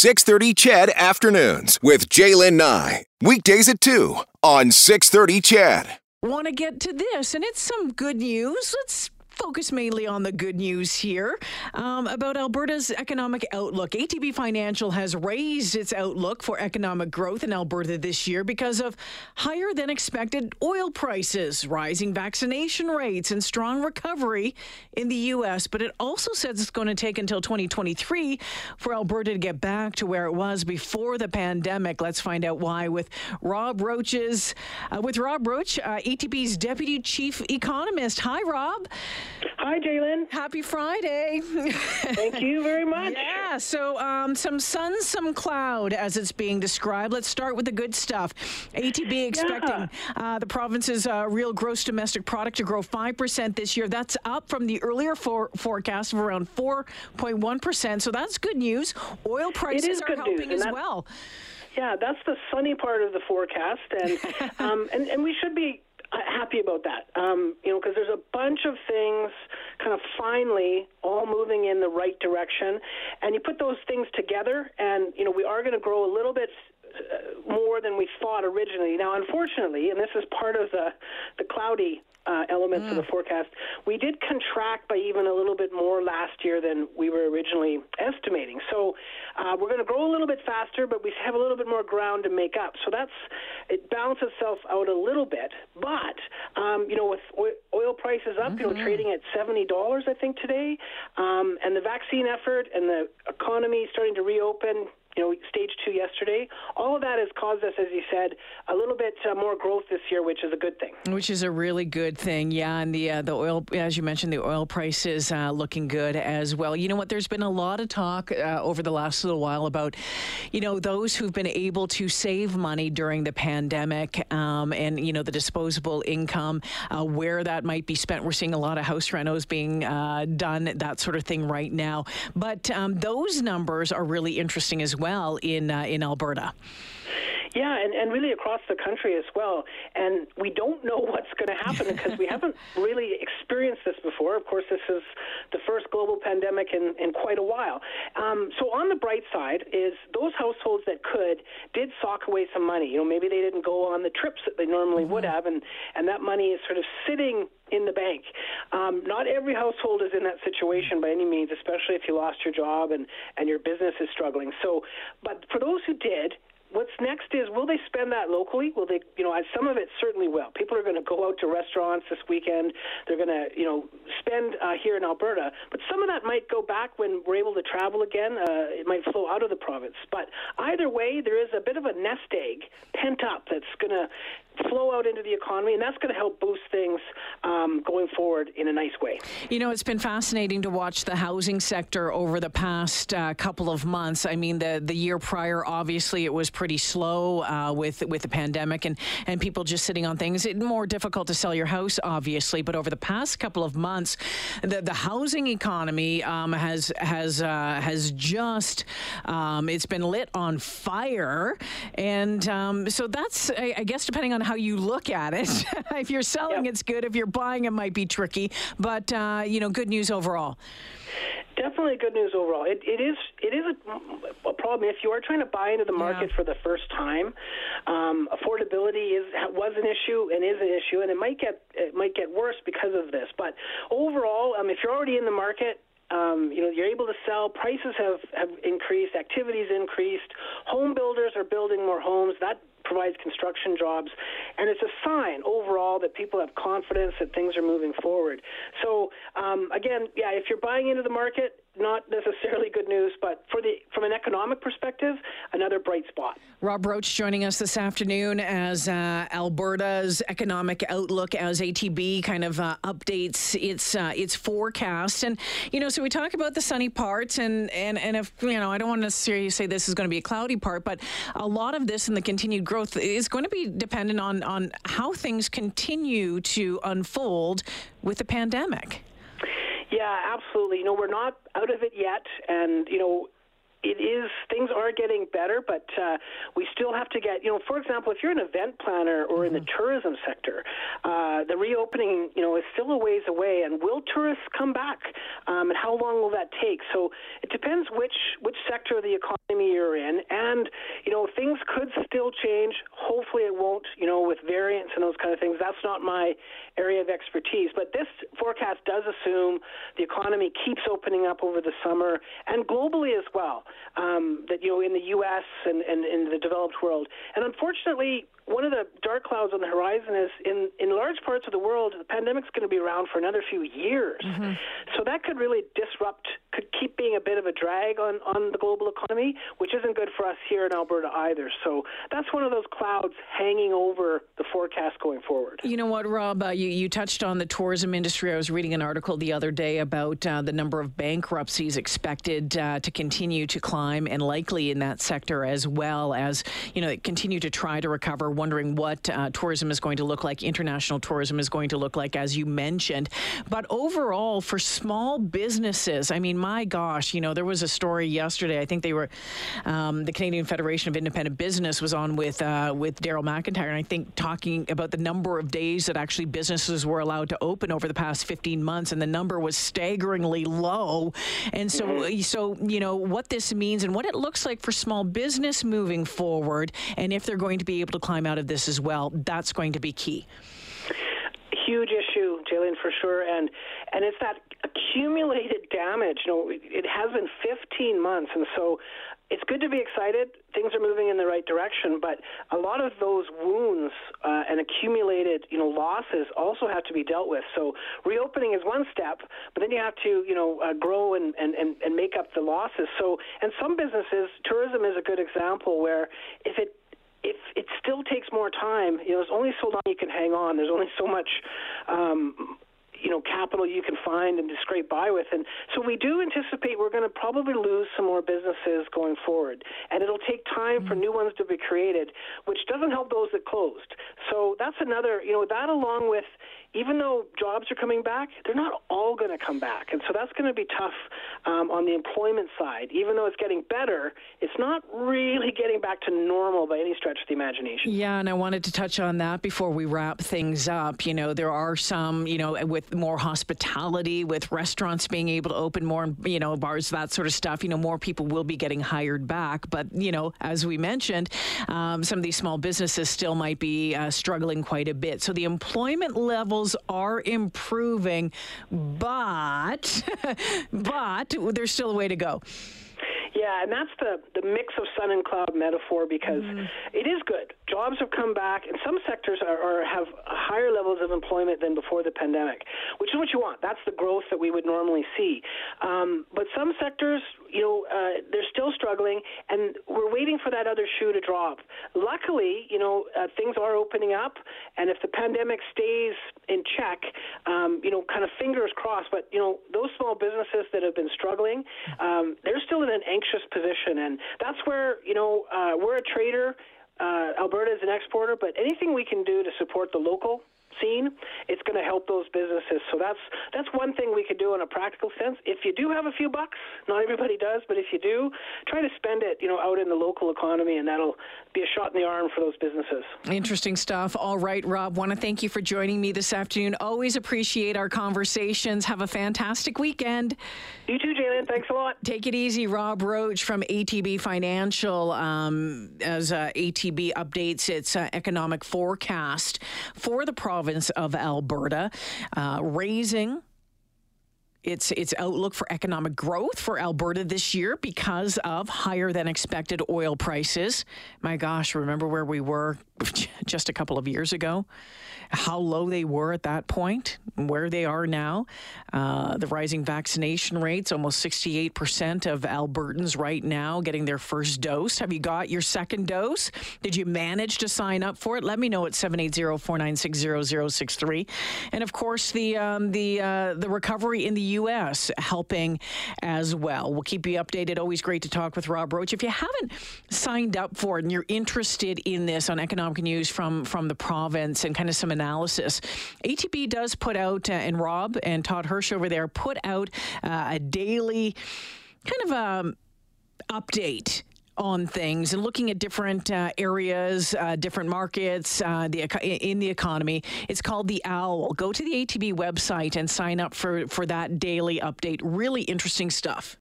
630 CHED Afternoons with Jaylen Nye. Weekdays at 2 on 630 CHED. Want to get to this, and it's some good news. Let's focus mainly on the good news here um, about Alberta's economic outlook. ATB Financial has raised its outlook for economic growth in Alberta this year because of higher than expected oil prices, rising vaccination rates, and strong recovery in the U.S. But it also says it's going to take until 2023 for Alberta to get back to where it was before the pandemic. Let's find out why with Rob Roaches, uh, with Rob Roach, uh, ATB's deputy chief economist. Hi, Rob. Hi, Jaylen. Happy Friday. Thank you very much. yeah, so um, some sun, some cloud, as it's being described. Let's start with the good stuff. ATB expecting Yeah. uh, the province's uh, real gross domestic product to grow 5% this year. That's up from the earlier for- forecast of around 4.1%. So that's good news. Oil prices is are good news, helping as well. Yeah, that's the sunny part of the forecast, and um, and, and we should be happy about that. Um, you know, because there's a bunch of things kind of finally all moving in the right direction, and you put those things together, and you know, we are going to grow a little bit uh, more than we thought originally. Now, unfortunately, and this is part of the the cloudy uh, elements of the forecast, we did contract by even a little bit more last year than we were originally estimating. So uh, we're going to grow a little bit faster, but we have a little bit more ground to make up. So that's it balances itself out a little bit. But um, you know, with oil, prices up, you know, trading at seventy dollars, I think today, um, and the vaccine effort and the economy starting to reopen you know, stage two yesterday. All of that has caused us, as you said, a little bit uh, more growth this year, which is a good thing. Which is a really good thing, yeah. And the uh, the oil, as you mentioned, the oil price is uh, looking good as well. You know what? There's been a lot of talk uh, over the last little while about, you know, those who've been able to save money during the pandemic, um, and you know the disposable income, uh, where that might be spent. We're seeing a lot of house renos being uh, done, that sort of thing right now. But um, those numbers are really interesting as well in uh, in Alberta. Yeah, and, and really across the country as well. And we don't know what's going to happen because we haven't really experienced this before. Of course, this is the first global pandemic in, in quite a while. Um, so on the bright side is those households that could did sock away some money. You know, maybe they didn't go on the trips that they normally would have, and, and that money is sort of sitting in the bank. Um, not every household is in that situation by any means, especially if you lost your job and, and your business is struggling. So, but for those who did, what's next is will they spend that locally? Will they, you know, some of it certainly will. People are going to go out to restaurants this weekend. They're going to, you know, spend uh, here in Alberta. But some of that might go back when we're able to travel again. Uh, it might flow out of the province. But either way, there is a bit of a nest egg pent up that's going to flow out into the economy, and that's going to help boost things um, going forward in a nice way. You know, it's been fascinating to watch the housing sector over the past uh, couple of months. I mean, the the year prior, obviously, it was pretty slow uh, with with the pandemic and and people just sitting on things. It's more difficult to sell your house, obviously, but over the past couple of months, the the housing economy um, has has uh, has just um, it's been lit on fire, and um, so that's I, I guess depending on how you look at it. if you're selling, Yep. it's good. If you're buying, it might be tricky. But uh, you know, good news overall. Definitely good news overall. It, it is it is a, a problem if you are trying to buy into the market Yeah. for the first time. Um, affordability is was an issue and is an issue, and it might get it might get worse because of this. But overall, um, if you're already in the market. Um, you know, you're able to sell. Prices have, have increased. Activities increased. Home builders are building more homes. That provides construction jobs, and it's a sign overall that people have confidence that things are moving forward. So um, again, yeah, if you're buying into the market, not necessarily good news, but for the from an economic perspective, another bright spot. Rob Roach joining us this afternoon as uh, Alberta's economic outlook as ATB kind of uh, updates its uh, its forecast. And you know, so we talk about the sunny parts, and and and if you know, I don't want to necessarily say this is going to be a cloudy part, but a lot of this and the continued growth is going to be dependent on on how things continue to unfold with the pandemic. Absolutely. You know, we're not out of it yet, and you know, it is things are getting better, but uh, we still have to get you know, for example, if you're an event planner or mm-hmm. in the mm-hmm. tourism sector, uh, the reopening you know is still a ways away, and will tourists come back, um, and how long will that take? So it depends which which sector of the economy you're in, and you know things could still change. Hopefully, it won't. You know, with variants and those kind of things. That's not my area of expertise, but this forecast does assume the economy keeps opening up over the summer and globally as well um, that you know in the U.S. and, and in the developed world. And unfortunately, one of the dark clouds on the horizon is in, in large parts of the world, the pandemic's going to be around for another few years. Mm-hmm. So that could really disrupt, could keep being a bit of a drag on, on the global economy, which isn't good for us here in Alberta either. So that's one of those clouds hanging over the forecast going forward. You know what, Rob? Uh, you, you touched on the tourism industry. I was reading an article the other day about uh, the number of bankruptcies expected uh, to continue to climb and likely in that sector as well as, you know, continue to try to recover wondering what uh, tourism is going to look like, international tourism is going to look like, as you mentioned. But overall, for small businesses, I mean, my gosh, you know, there was a story yesterday. I think they were, um, the Canadian Federation of Independent Business was on with uh, with Daryl McIntyre, and I think talking about the number of days that actually businesses were allowed to open over the past 15 months, and the number was staggeringly low. And so, mm-hmm. so you know, what this means and what it looks like for small business moving forward, and if they're going to be able to climb out of this as well. That's going to be key. Huge issue, Jalen, for sure, and and it's that accumulated damage. You know, it has been 15 months, and so it's good to be excited. Things are moving in the right direction, but a lot of those wounds uh, and accumulated, you know, losses also have to be dealt with. So reopening is one step, but then you have to, you know, uh, grow and, and, and, and make up the losses. So, and some businesses, tourism is a good example where if it if it still takes more time, you know, there's only so long you can hang on. There's only so much um, you know capital you can find and to scrape by with. And so we do anticipate we're going to probably lose some more businesses going forward, and it'll take time mm-hmm. for new ones to be created, which doesn't help those that closed. So that's another you know that along with even though jobs are coming back, they're not all going to come back. And so that's going to be tough um, on the employment side. Even though it's getting better, it's not really getting back to normal by any stretch of the imagination. Yeah, and I wanted to touch on that before we wrap things up. You know, there are some, you know, with more hospitality, with restaurants being able to open more, you know, bars, that sort of stuff, you know, more people will be getting hired back. But, you know, as we mentioned, um, some of these small businesses still might be uh, struggling quite a bit. So the employment level levels are improving, but but there's still a way to go. Yeah, and that's the the mix of sun and cloud metaphor because mm. it is good. Jobs have come back, and some sectors are, are have higher levels of employment than before the pandemic, which is what you want. That's the growth that we would normally see. Um, but some sectors, you know, uh, they're still struggling, and we're waiting for that other shoe to drop. Luckily, you know, uh, things are opening up, and if the pandemic stays in check, um, you know, kind of fingers crossed. But you know, those small businesses that have been struggling, um, they're still in an anxious position, and that's where you know uh, we're a trader. Uh, Alberta is an exporter, but anything we can do to support the local scene, it's going to help those businesses. So that's that's one thing we could do in a practical sense. If you do have a few bucks, not everybody does, but if you do, try to spend it, you know, out in the local economy, and that'll be a shot in the arm for those businesses. Interesting stuff. All right, Rob, want to thank you for joining me this afternoon. Always appreciate our conversations. Have a fantastic weekend. You too, Jalen. Thanks a lot. Take it easy, Rob Roach from ATB Financial. Um, as uh, ATB updates its uh, economic forecast for the province of Alberta, uh, raising its its outlook for economic growth for Alberta this year because of higher than expected oil prices. My gosh, remember where we were just a couple of years ago? how low they were at that point, where they are now. Uh, the rising vaccination rates, almost 68% of Albertans right now getting their first dose. Have you got your second dose? Did you manage to sign up for it? Let me know at 780-496-0063. And of course, the um, the uh, the recovery in the U.S. helping as well. We'll keep you updated. Always great to talk with Rob Roach. If you haven't signed up for it and you're interested in this on economic news from from the province and kind of some analysis. ATB does put out, uh, and Rob and Todd Hirsch over there put out uh, a daily kind of um, update on things and looking at different uh, areas, uh, different markets uh, the, in the economy. It's called the OWL. Go to the ATB website and sign up for, for that daily update. Really interesting stuff.